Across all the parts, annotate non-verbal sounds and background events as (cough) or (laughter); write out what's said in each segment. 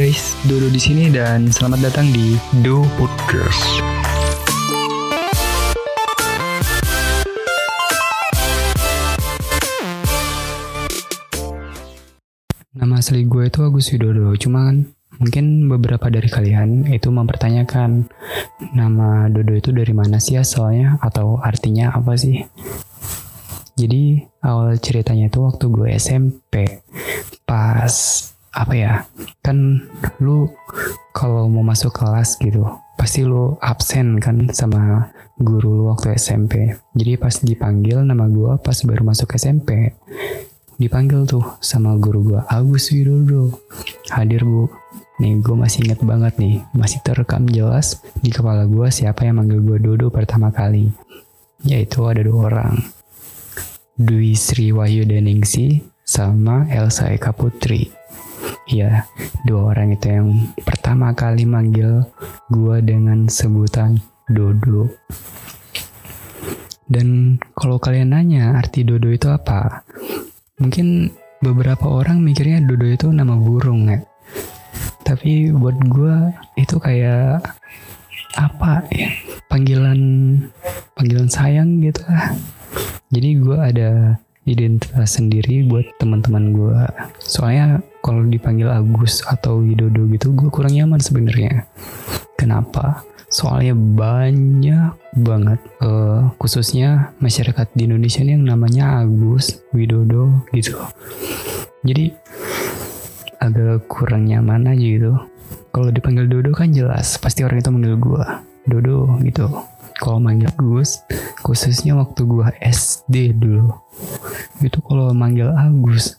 guys, Dodo di sini dan selamat datang di Do Podcast. Nama asli gue itu Agus Widodo, cuman mungkin beberapa dari kalian itu mempertanyakan nama Dodo itu dari mana sih asalnya atau artinya apa sih? Jadi awal ceritanya itu waktu gue SMP pas apa ya kan lu kalau mau masuk kelas gitu pasti lu absen kan sama guru lu waktu SMP jadi pas dipanggil nama gue pas baru masuk SMP dipanggil tuh sama guru gue Agus Widodo hadir bu. Nih gue masih inget banget nih masih terekam jelas di kepala gue siapa yang manggil gue Dodo pertama kali. Yaitu ada dua orang Dwi Sri Wahyu Deningsi sama Elsa Eka Putri ya dua orang itu yang pertama kali manggil gue dengan sebutan Dodo. Dan kalau kalian nanya arti Dodo itu apa mungkin beberapa orang mikirnya Dodo itu nama burung ya. Tapi buat gue itu kayak apa ya panggilan panggilan sayang gitu lah. Jadi gue ada identitas sendiri buat teman-teman gue soalnya kalau dipanggil Agus atau Widodo gitu gue kurang nyaman sebenarnya. Kenapa? Soalnya banyak banget uh, khususnya masyarakat di Indonesia ini yang namanya Agus Widodo gitu. Jadi agak kurang nyaman aja gitu. Kalau dipanggil Dodo kan jelas pasti orang itu manggil gue Dodo gitu kalau manggil Agus khususnya waktu gue SD dulu. Itu kalau manggil Agus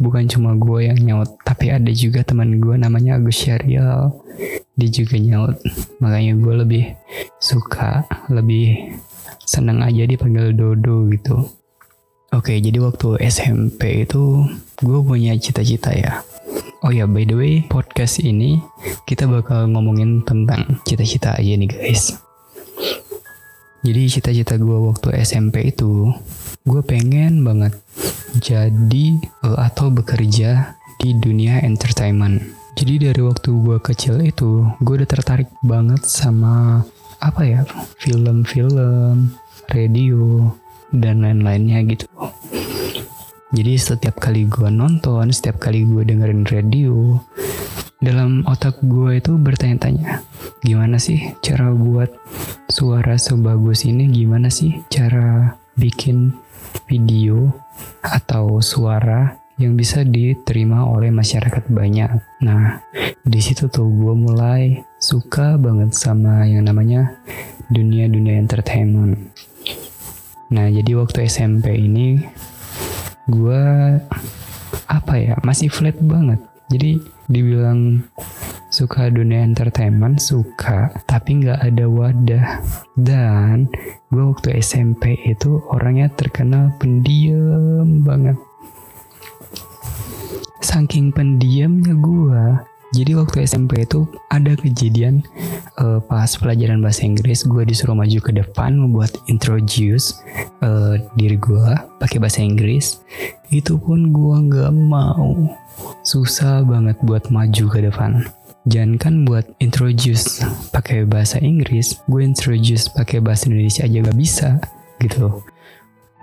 bukan cuma gue yang nyaut tapi ada juga teman gue namanya Agus Syarial. Dia juga nyaut. Makanya gue lebih suka lebih seneng aja dipanggil Dodo gitu. Oke jadi waktu SMP itu gue punya cita-cita ya. Oh ya, by the way, podcast ini kita bakal ngomongin tentang cita-cita aja nih guys. Jadi cita-cita gue waktu SMP itu, gue pengen banget jadi uh, atau bekerja di dunia entertainment. Jadi dari waktu gue kecil itu, gue udah tertarik banget sama apa ya, film-film, radio, dan lain-lainnya gitu. Jadi setiap kali gue nonton, setiap kali gue dengerin radio, dalam otak gue itu bertanya-tanya, gimana sih cara buat suara sebagus ini? Gimana sih cara bikin video atau suara yang bisa diterima oleh masyarakat banyak. Nah, di situ tuh gue mulai suka banget sama yang namanya dunia-dunia entertainment. Nah, jadi waktu SMP ini gue apa ya masih flat banget. Jadi dibilang suka dunia entertainment suka tapi nggak ada wadah. Dan gue waktu SMP itu orangnya terkenal pendiam banget. Saking pendiamnya gue jadi waktu SMP itu ada kejadian uh, pas pelajaran bahasa Inggris gue disuruh maju ke depan membuat introduce uh, diri gue pakai bahasa Inggris. Itu pun gue nggak mau. Susah banget buat maju ke depan. Jangan kan buat introduce pakai bahasa Inggris, gue introduce pakai bahasa Indonesia aja gak bisa gitu.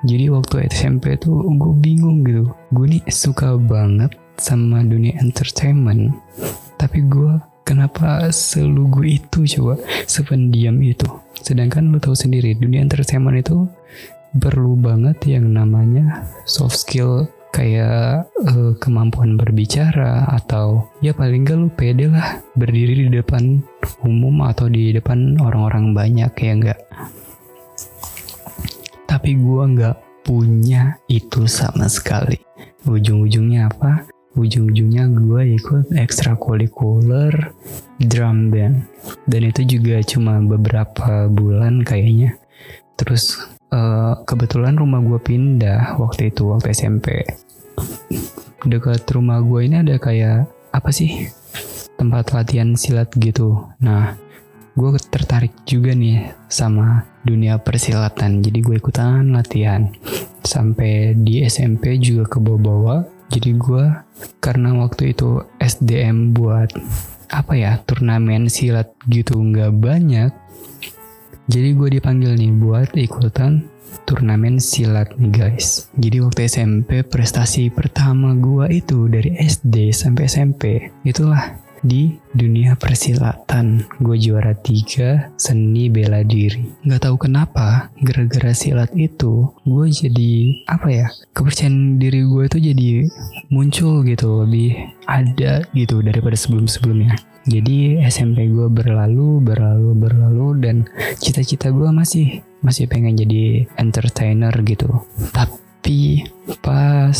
Jadi waktu SMP tuh gue bingung gitu. Gue nih suka banget sama dunia entertainment. Tapi gue kenapa selugu itu coba? Sependiam itu. Sedangkan lu tahu sendiri dunia entertainment itu perlu banget yang namanya soft skill kayak uh, kemampuan berbicara atau ya paling gak lu pede lah berdiri di depan umum atau di depan orang-orang banyak ya enggak tapi gue nggak punya itu sama sekali. Ujung-ujungnya apa ujung-ujungnya gue ikut ekstrakurikuler drum band. Dan itu juga cuma beberapa bulan kayaknya. Terus uh, kebetulan rumah gue pindah waktu itu waktu SMP dekat rumah gue ini ada kayak apa sih tempat latihan silat gitu. Nah gue tertarik juga nih sama dunia persilatan. Jadi gue ikutan latihan. Sampai di SMP juga ke bawah-bawah Jadi gue karena waktu itu SDM buat apa ya turnamen silat gitu nggak banyak. Jadi gue dipanggil nih buat ikutan turnamen silat nih guys. Jadi waktu SMP prestasi pertama gue itu dari SD sampai SMP itulah di dunia persilatan. Gue juara tiga seni bela diri. Nggak tahu kenapa gara-gara silat itu gue jadi apa ya kepercayaan diri gue itu jadi muncul gitu lebih ada gitu daripada sebelum-sebelumnya. Jadi SMP gue berlalu berlalu berlalu dan cita-cita gue masih masih pengen jadi entertainer gitu. Tapi pas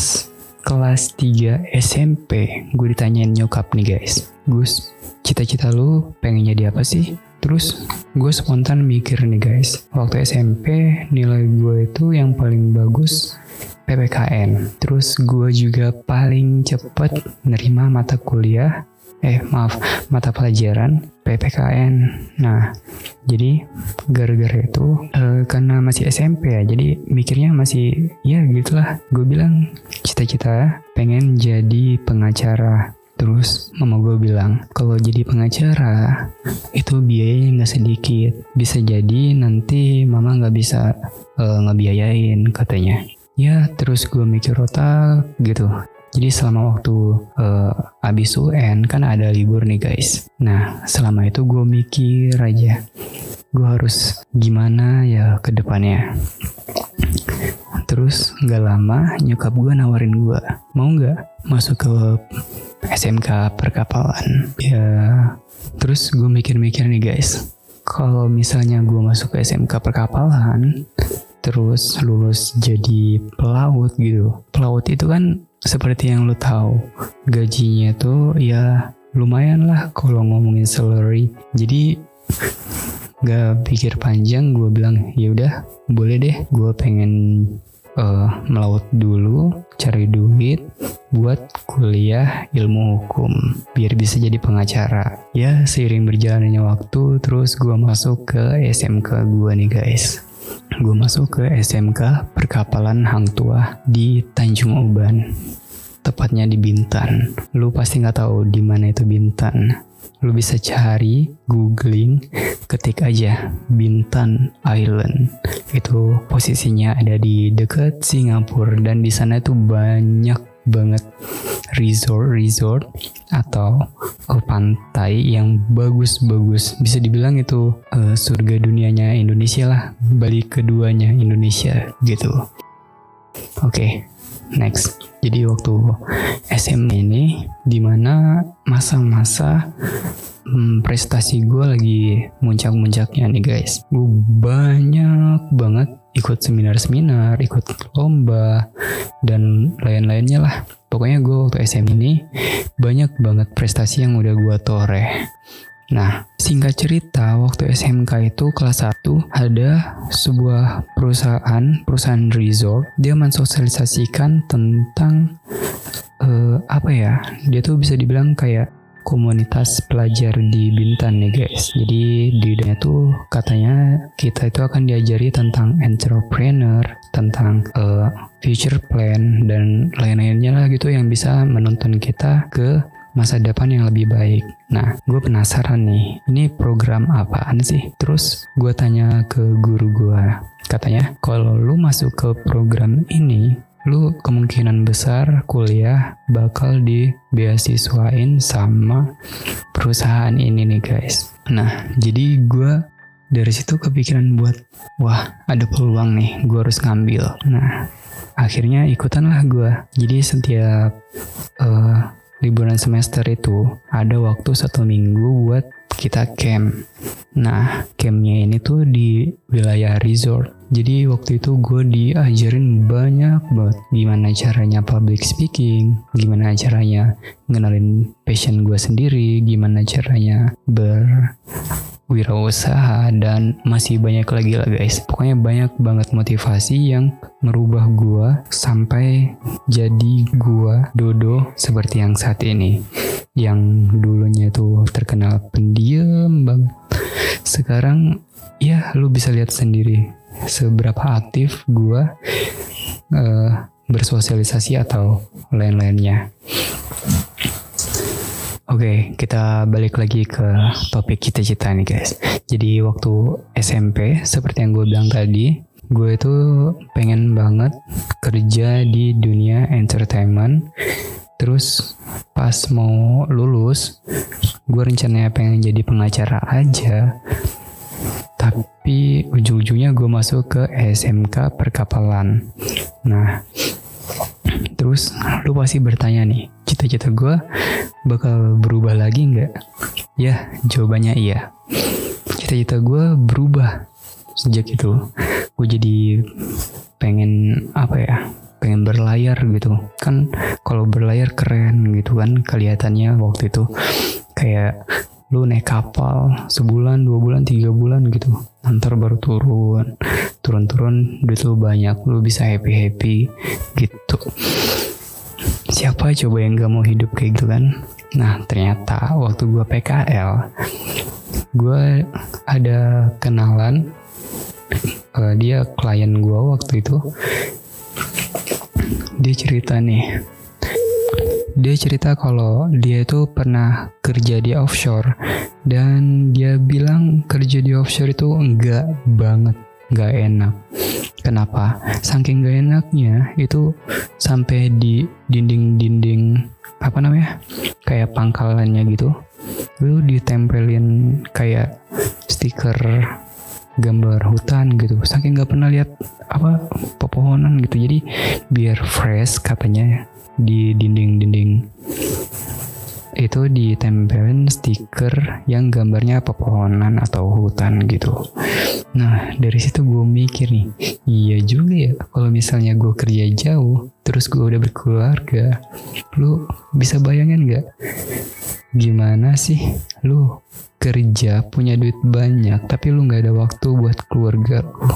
kelas 3 SMP gue ditanyain nyokap nih guys. Gus cita-cita lu pengen jadi apa sih? Terus gue spontan mikir nih guys. Waktu SMP nilai gue itu yang paling bagus PPKN Terus gue juga paling cepet nerima mata kuliah eh maaf mata pelajaran PPKN nah jadi gara-gara itu e, karena masih SMP ya jadi mikirnya masih ya gitulah gue bilang cita-cita pengen jadi pengacara Terus mama gue bilang kalau jadi pengacara itu biayanya nggak sedikit. Bisa jadi nanti mama nggak bisa uh, ngebiayain katanya. Ya terus gue mikir otak gitu. Jadi selama waktu uh, abis UN kan ada libur nih guys. Nah selama itu gue mikir aja, gue harus gimana ya ke depannya. Terus nggak lama nyokap gue nawarin gue, mau nggak masuk ke SMK perkapalan? Ya, terus gue mikir-mikir nih guys, kalau misalnya gue masuk ke SMK perkapalan, terus lulus jadi pelaut gitu. Pelaut itu kan seperti yang lo tahu gajinya tuh ya lumayan lah kalau ngomongin salary. Jadi gak pikir panjang gue bilang ya udah boleh deh gue pengen uh, melaut dulu cari duit buat kuliah ilmu hukum biar bisa jadi pengacara. Ya seiring berjalannya waktu terus gue masuk ke SMK gue nih guys gue masuk ke SMK Perkapalan Hang Tua di Tanjung Uban. Tepatnya di Bintan. Lu pasti nggak tahu di mana itu Bintan. Lu bisa cari googling ketik aja Bintan Island. Itu posisinya ada di dekat Singapura dan di sana itu banyak banget. Resort resort atau uh, pantai yang bagus-bagus. Bisa dibilang itu uh, surga dunianya Indonesia lah. Balik keduanya Indonesia gitu. Oke okay, next. Jadi waktu SM ini di mana masa-masa hmm, prestasi gue lagi muncak-muncaknya nih guys. Gue banyak banget ikut seminar-seminar, ikut lomba, dan lain-lainnya lah. Pokoknya gue waktu SM ini banyak banget prestasi yang udah gue toreh. Nah, singkat cerita, waktu SMK itu kelas 1 ada sebuah perusahaan, perusahaan resort, dia mensosialisasikan tentang uh, apa ya? Dia tuh bisa dibilang kayak komunitas pelajar di Bintan nih guys. Jadi di dunia tuh katanya kita itu akan diajari tentang entrepreneur, tentang uh, future plan dan lain-lainnya lah gitu yang bisa menuntun kita ke masa depan yang lebih baik. Nah, gue penasaran nih, ini program apaan sih? Terus gue tanya ke guru gue, katanya kalau lu masuk ke program ini, lu kemungkinan besar kuliah bakal dibeasiswain sama perusahaan ini nih guys. Nah, jadi gue dari situ kepikiran buat, wah ada peluang nih, gue harus ngambil. Nah, akhirnya ikutan lah gue. Jadi setiap uh, liburan semester itu ada waktu satu minggu buat kita camp. Nah, campnya ini tuh di wilayah resort. Jadi waktu itu gue diajarin banyak banget gimana caranya public speaking, gimana caranya ngenalin passion gue sendiri, gimana caranya berwirausaha dan masih banyak lagi lah guys. Pokoknya banyak banget motivasi yang merubah gue sampai jadi gue Dodo seperti yang saat ini. Yang dulunya tuh terkenal pendiam banget. Sekarang ya lu bisa lihat sendiri seberapa aktif gue uh, bersosialisasi atau lain-lainnya. Oke, kita balik lagi ke topik cita-cita nih guys. Jadi waktu SMP, seperti yang gue bilang tadi, gue itu pengen banget kerja di dunia entertainment. Terus pas mau lulus, gue rencananya pengen jadi pengacara aja. Tapi ujung-ujungnya gue masuk ke SMK perkapalan. Nah, terus lu pasti bertanya nih, cita-cita gue bakal berubah lagi nggak? Ya, jawabannya iya. Cita-cita gue berubah sejak itu. Gue jadi pengen apa ya? Pengen berlayar gitu. Kan kalau berlayar keren gitu kan kelihatannya waktu itu kayak lu naik kapal sebulan dua bulan tiga bulan gitu. Antar baru turun. Turun-turun duit lu banyak lu bisa happy happy gitu. Siapa coba yang gak mau hidup kayak gitu kan? Nah ternyata waktu gue PKL gue ada kenalan uh, dia klien gue waktu itu. Dia cerita nih dia cerita kalau dia itu pernah kerja di offshore. Dan dia bilang kerja di offshore itu enggak banget enggak enak. Kenapa? Saking gak enaknya itu sampai di dinding-dinding apa namanya kayak pangkalannya gitu lu ditempelin kayak stiker gambar hutan gitu. Saking nggak pernah lihat apa pepohonan gitu. Jadi biar fresh katanya di dinding-dinding. Itu ditempelin stiker yang gambarnya pepohonan atau hutan gitu. Nah dari situ gue mikir nih, iya juga ya kalau misalnya gue kerja jauh, terus gue udah berkeluarga, lu bisa bayangin gak gimana sih? Lu kerja punya duit banyak tapi lu nggak ada waktu buat keluarga lu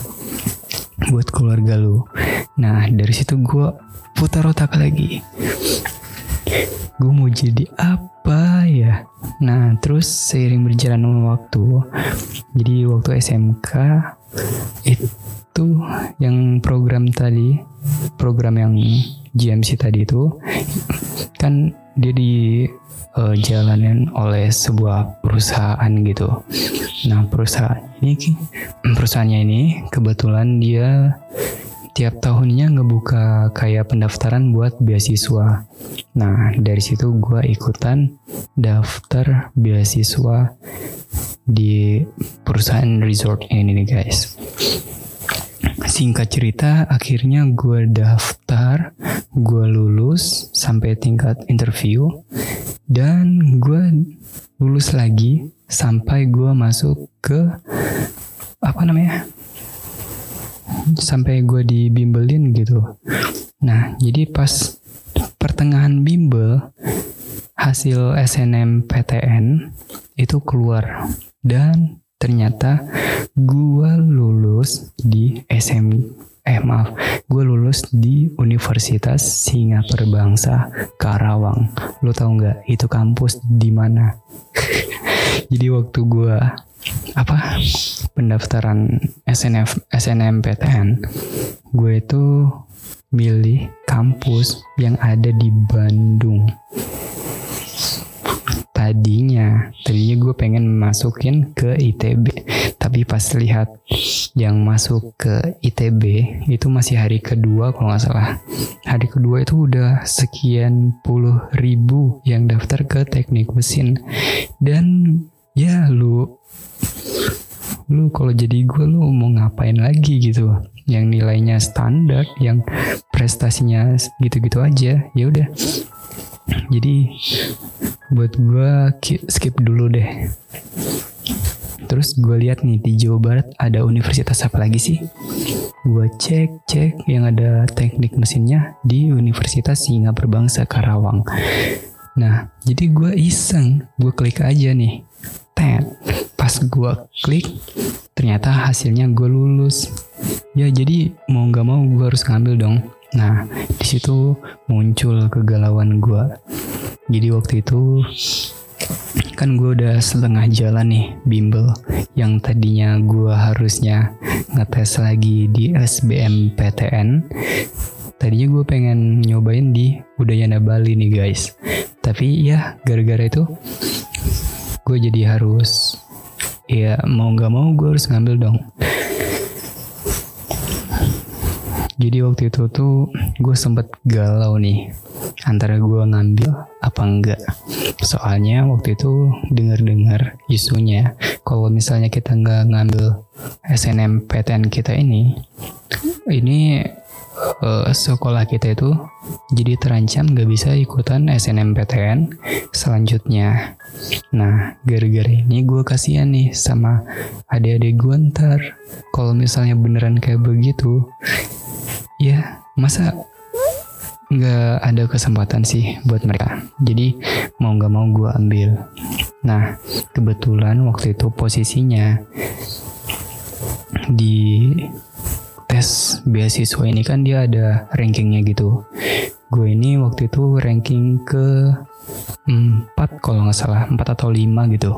buat keluarga lu. Nah dari situ gue putar otak lagi. Gue mau jadi apa ya? Nah terus seiring berjalan waktu jadi waktu SMK itu yang program tadi program yang GMC tadi itu kan dia di uh, jalanin oleh sebuah perusahaan gitu. Nah perusahaan ini (clears throat) perusahaannya ini kebetulan dia tiap tahunnya ngebuka kayak pendaftaran buat beasiswa. Nah, dari situ gue ikutan daftar beasiswa di perusahaan resort ini nih guys. Singkat cerita, akhirnya gue daftar, gue lulus sampai tingkat interview, dan gue lulus lagi sampai gue masuk ke apa namanya sampai gue dibimbelin gitu. Nah, jadi pas pertengahan bimbel hasil SNMPTN itu keluar dan ternyata gue lulus di SM eh maaf. Gue lulus di Universitas Singapura Bangsa Karawang. Lo tau nggak itu kampus di mana? (laughs) Jadi waktu gue apa pendaftaran SNF SNMPTN gue itu milih kampus yang ada di Bandung tadinya. Tadinya gue pengen masukin ke ITB tapi pas lihat yang masuk ke ITB itu masih hari kedua kalau nggak salah. Hari kedua itu udah sekian puluh ribu yang daftar ke teknik mesin. Dan ya lu lu kalau jadi gue lu mau ngapain lagi gitu? Yang nilainya standar yang prestasinya gitu-gitu aja ya udah jadi buat gue skip dulu deh. Terus gue lihat nih di Jawa Barat ada universitas apa lagi sih? Gue cek cek yang ada teknik mesinnya di Universitas Singa Berbangsa Karawang. Nah jadi gue iseng gue klik aja nih. Tet pas gue klik ternyata hasilnya gue lulus. Ya jadi mau nggak mau gue harus ngambil dong nah di situ muncul kegalauan gue jadi waktu itu kan gue udah setengah jalan nih bimbel yang tadinya gue harusnya ngetes lagi di SBMPTN tadinya gue pengen nyobain di Udayana Bali nih guys. Tapi ya gara-gara itu gue jadi harus ya mau nggak mau gue harus ngambil dong jadi waktu itu tuh gue sempet galau nih antara gue ngambil apa enggak soalnya waktu itu dengar-dengar isunya kalau misalnya kita nggak ngambil SNMPTN kita ini ini uh, sekolah kita itu jadi terancam gak bisa ikutan SNMPTN selanjutnya. Nah, gara-gara ini gue kasihan nih sama adik-adik gue ntar. Kalau misalnya beneran kayak begitu, ya masa nggak ada kesempatan sih buat mereka. Jadi mau nggak mau gue ambil. Nah, kebetulan waktu itu posisinya di tes beasiswa ini kan dia ada rankingnya gitu. Gue ini waktu itu ranking ke 4 kalau nggak salah, 4 atau 5 gitu.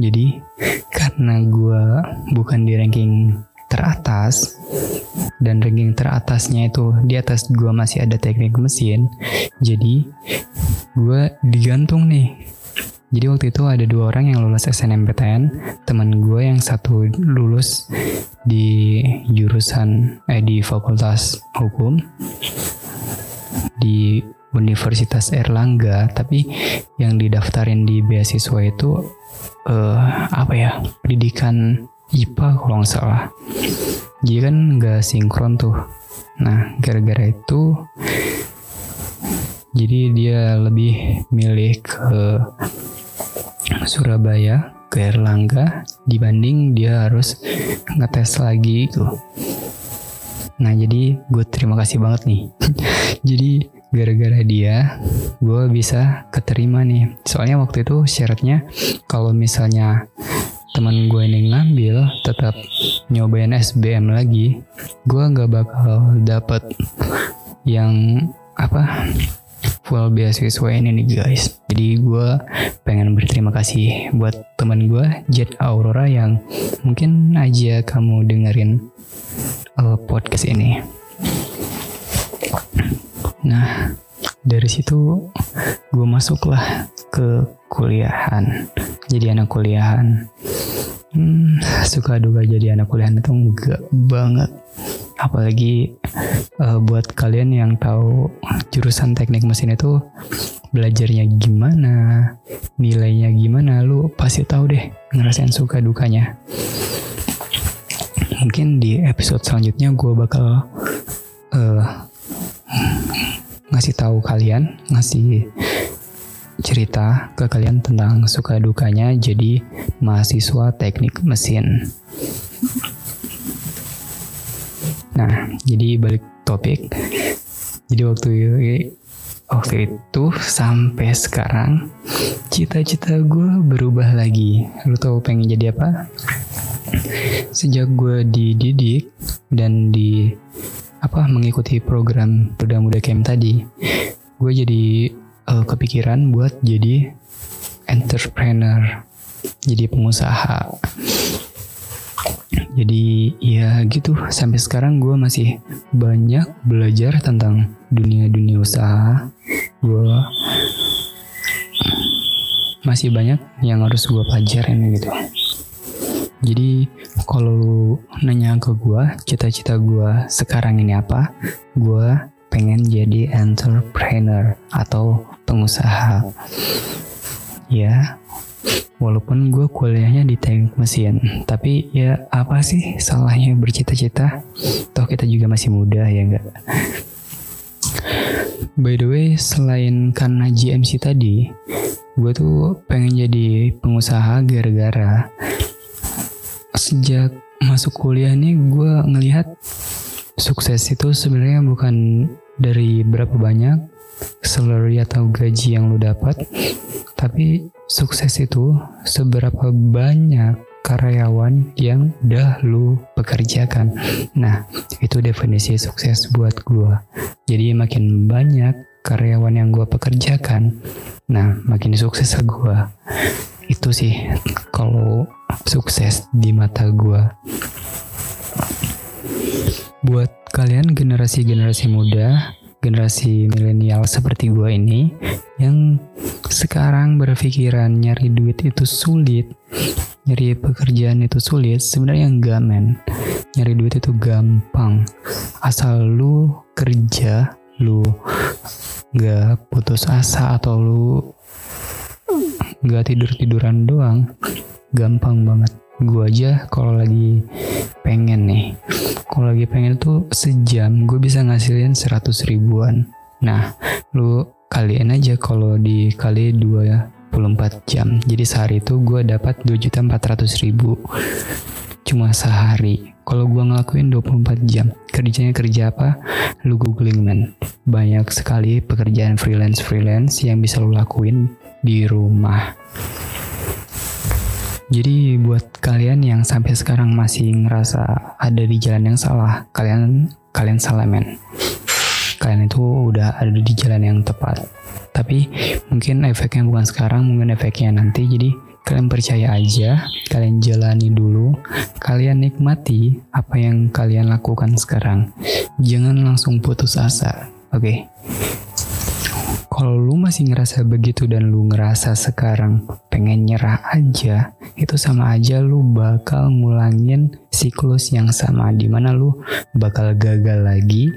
Jadi karena gue bukan di ranking teratas. Dan ranking teratasnya itu di atas gue masih ada teknik mesin. Jadi gue digantung nih. Jadi waktu itu ada dua orang yang lulus SNMPTN, teman gue yang satu lulus di jurusan eh di Fakultas Hukum di Universitas Erlangga, tapi yang didaftarin di beasiswa itu uh, apa ya pendidikan IPA kalau nggak salah. Jadi kan nggak sinkron tuh. Nah gara-gara itu jadi dia lebih milih ke Surabaya ke Erlangga dibanding dia harus ngetes lagi gitu. Nah jadi gue terima kasih banget nih. (laughs) jadi gara-gara dia gue bisa keterima nih. Soalnya waktu itu syaratnya kalau misalnya teman gue ini ngambil tetap nyobain SBM lagi, gue nggak bakal dapet yang apa full beasiswa ini nih guys. Jadi gue pengen berterima kasih buat teman gue Jet Aurora yang mungkin aja kamu dengerin uh, podcast ini. Nah dari situ gue masuklah ke kuliahan. Jadi anak kuliahan. Suka duga jadi anak kuliahan itu enggak banget. Apalagi uh, buat kalian yang tahu jurusan teknik mesin itu belajarnya gimana nilainya gimana lu pasti tahu deh ngerasain suka dukanya. Mungkin di episode selanjutnya gue bakal uh, ngasih tahu kalian ngasih cerita ke kalian tentang suka dukanya jadi mahasiswa teknik mesin Nah, jadi balik topik. Jadi waktu waktu itu sampai sekarang cita-cita gue berubah lagi. Lo tau pengen jadi apa? Sejak gue dididik dan di apa mengikuti program Muda Muda Camp tadi, gue jadi uh, kepikiran buat jadi entrepreneur, jadi pengusaha. Jadi ya gitu. Sampai sekarang gue masih banyak belajar tentang dunia-dunia usaha. Gue masih banyak yang harus gue pelajarin gitu. Jadi kalau nanya ke gue cita-cita gue sekarang ini apa? Gue pengen jadi entrepreneur atau pengusaha ya Walaupun gue kuliahnya di teknik mesin, tapi ya apa sih salahnya bercita-cita? Toh kita juga masih muda ya enggak? By the way, selain karena GMC tadi, gue tuh pengen jadi pengusaha gara-gara sejak masuk kuliah nih gue ngelihat sukses itu sebenarnya bukan dari berapa banyak salary atau gaji yang lu dapat, tapi sukses itu seberapa banyak karyawan yang udah lu pekerjakan. Nah, itu definisi sukses buat gua. Jadi makin banyak karyawan yang gua pekerjakan, nah makin sukses gua. Itu sih kalau sukses di mata gua. Buat kalian generasi-generasi muda, generasi milenial seperti gue ini yang sekarang berpikiran nyari duit itu sulit, nyari pekerjaan itu sulit, sebenarnya enggak men. Nyari duit itu gampang. Asal lu kerja, lu nggak putus asa atau lu nggak tidur-tiduran doang, gampang banget. Gue aja kalau lagi pengen nih, kalau lagi pengen tuh sejam gue bisa ngasilin 100 ribuan. Nah, lu kalian aja kalau dikali 24 jam. Jadi sehari itu gue dapat 2.400 ribu. Cuma sehari. Kalau gue ngelakuin 24 jam, kerjanya kerja apa? Lu googling man. Banyak sekali pekerjaan freelance-freelance yang bisa lu lakuin di rumah. Jadi buat kalian yang sampai sekarang masih ngerasa ada di jalan yang salah, kalian kalian salah men. Kalian itu udah ada di jalan yang tepat. Tapi mungkin efeknya bukan sekarang, mungkin efeknya nanti. Jadi kalian percaya aja, kalian jalani dulu, kalian nikmati apa yang kalian lakukan sekarang. Jangan langsung putus asa, oke? Okay? Kalau lu masih ngerasa begitu dan lu ngerasa sekarang pengen nyerah aja, itu sama aja lu bakal ngulangin siklus yang sama di mana lu bakal gagal lagi,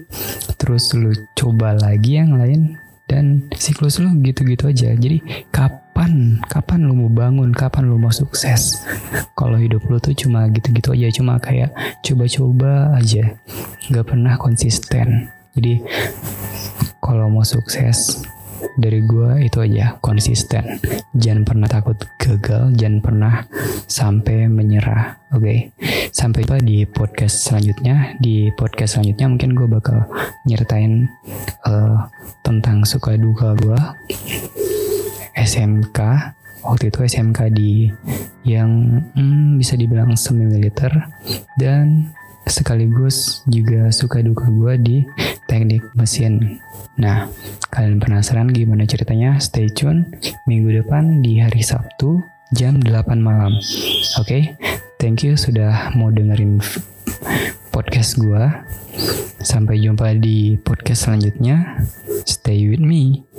terus lu coba lagi yang lain dan siklus lu gitu-gitu aja. Jadi kapan kapan lu mau bangun, kapan lu mau sukses? Kalau hidup lu tuh cuma gitu-gitu aja, cuma kayak coba-coba aja, nggak pernah konsisten. Jadi kalau mau sukses dari gue itu aja. Konsisten. Jangan pernah takut gagal. Jangan pernah sampai menyerah. Oke? Okay? sampai jumpa di podcast selanjutnya. Di podcast selanjutnya mungkin gue bakal nyertain uh, tentang suka duka gue SMK waktu itu SMK di yang hmm, bisa dibilang semi militer. Dan sekaligus juga suka duka gue di teknik mesin Nah, kalian penasaran gimana ceritanya? Stay tune minggu depan di hari Sabtu jam 8 malam. Oke, okay? thank you sudah mau dengerin podcast gue. Sampai jumpa di podcast selanjutnya. Stay with me.